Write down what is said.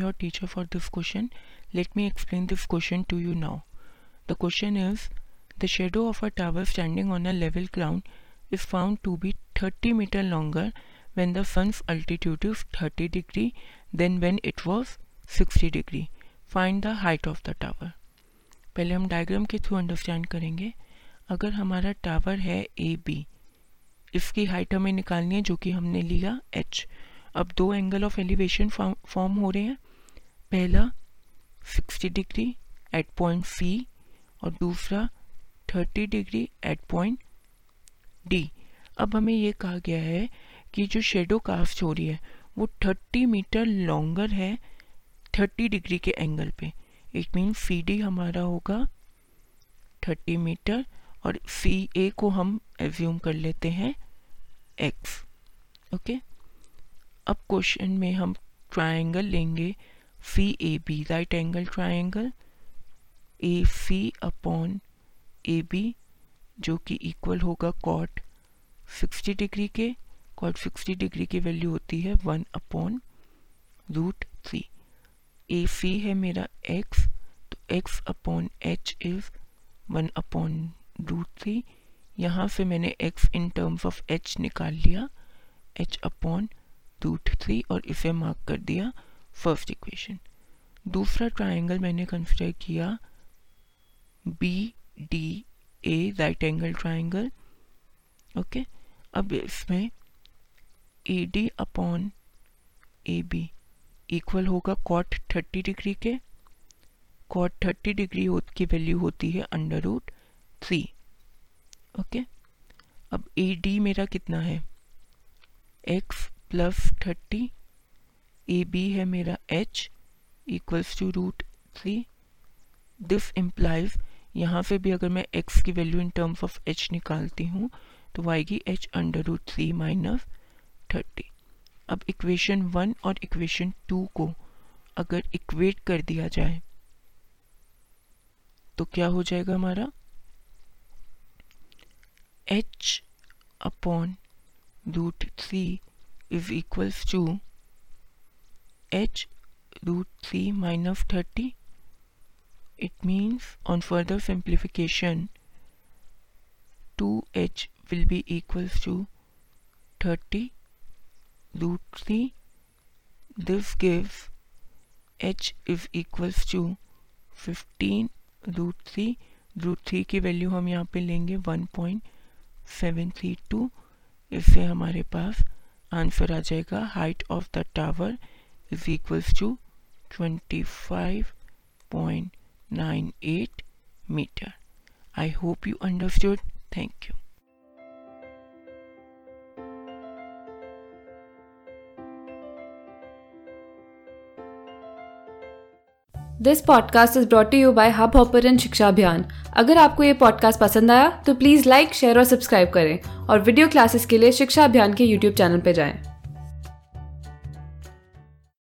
your teacher for this question. Let me explain this question to you now. The question is The shadow of a tower standing on a level ground is found to be 30 meter longer when the sun's altitude is 30 degree than when it was 60 degree. Find the height of the tower. पहले हम diagram के through understand करेंगे अगर हमारा tower है A B इसकी height हमें निकालनी है जो कि हमने लिया एच अब दो एंगल ऑफ़ एलिवेशन फॉर्म हो रहे हैं पहला 60 डिग्री एट पॉइंट सी और दूसरा 30 डिग्री एट पॉइंट डी अब हमें ये कहा गया है कि जो शेडो कास्ट हो रही है, वो 30 मीटर लॉन्गर है 30 डिग्री के एंगल पे. इट मीन सी डी हमारा होगा 30 मीटर और सी ए को हम एज्यूम कर लेते हैं एक्स ओके अब क्वेश्चन में हम ट्रायंगल लेंगे C A B right angle triangle A C upon A B जो कि इक्वल होगा कॉट 60 डिग्री के। कॉट 60 डिग्री की वैल्यू होती है one upon root three A C है मेरा एक्स तो X upon H is one upon root three यहाँ से मैंने x in terms of h निकाल लिया, h अपॉन रूट थ्री और इसे मार्क कर दिया। फ़र्स्ट इक्वेशन दूसरा ट्राइंगल मैंने कंसिडर किया B D A right angle triangle okay अब इसमें A D upon A B equal होगा कॉट थर्टी डिग्री के. कॉट थर्टी डिग्री की वैल्यू होती है अंडर रूट थ्री ओके अब ए डी मेरा कितना है? X plus thirty A B है मेरा H equals to root three this implies यहाँ से भी अगर मैं एक्स की value in terms of H निकालती हूँ तो आएगी H under root three minus thirty अब इक्वेशन वन और इक्वेशन टू को अगर इक्वेट कर दिया जाए तो क्या हो जाएगा हमारा? H upon root 3 is equals to H root C minus thirty it means on further simplification two H will be equals to thirty root C this give H is equals to fifteen root C root three की value हम यहाँ पे लेंगे one point seven three two इससे हमारे पास answer आ जाएगा height of the tower five point nine eight metre I hope you understood thank you this podcast is brought you by Hub Hopper शिक्षा अभियान अगर आपको ये पॉडकास्ट पसंद आया तो प्लीज़ लाइक शेयर और सब्सक्राइब करें और वीडियो क्लासेस के लिए शिक्षा अभियान के यूट्यूब चैनल पर जाएँ।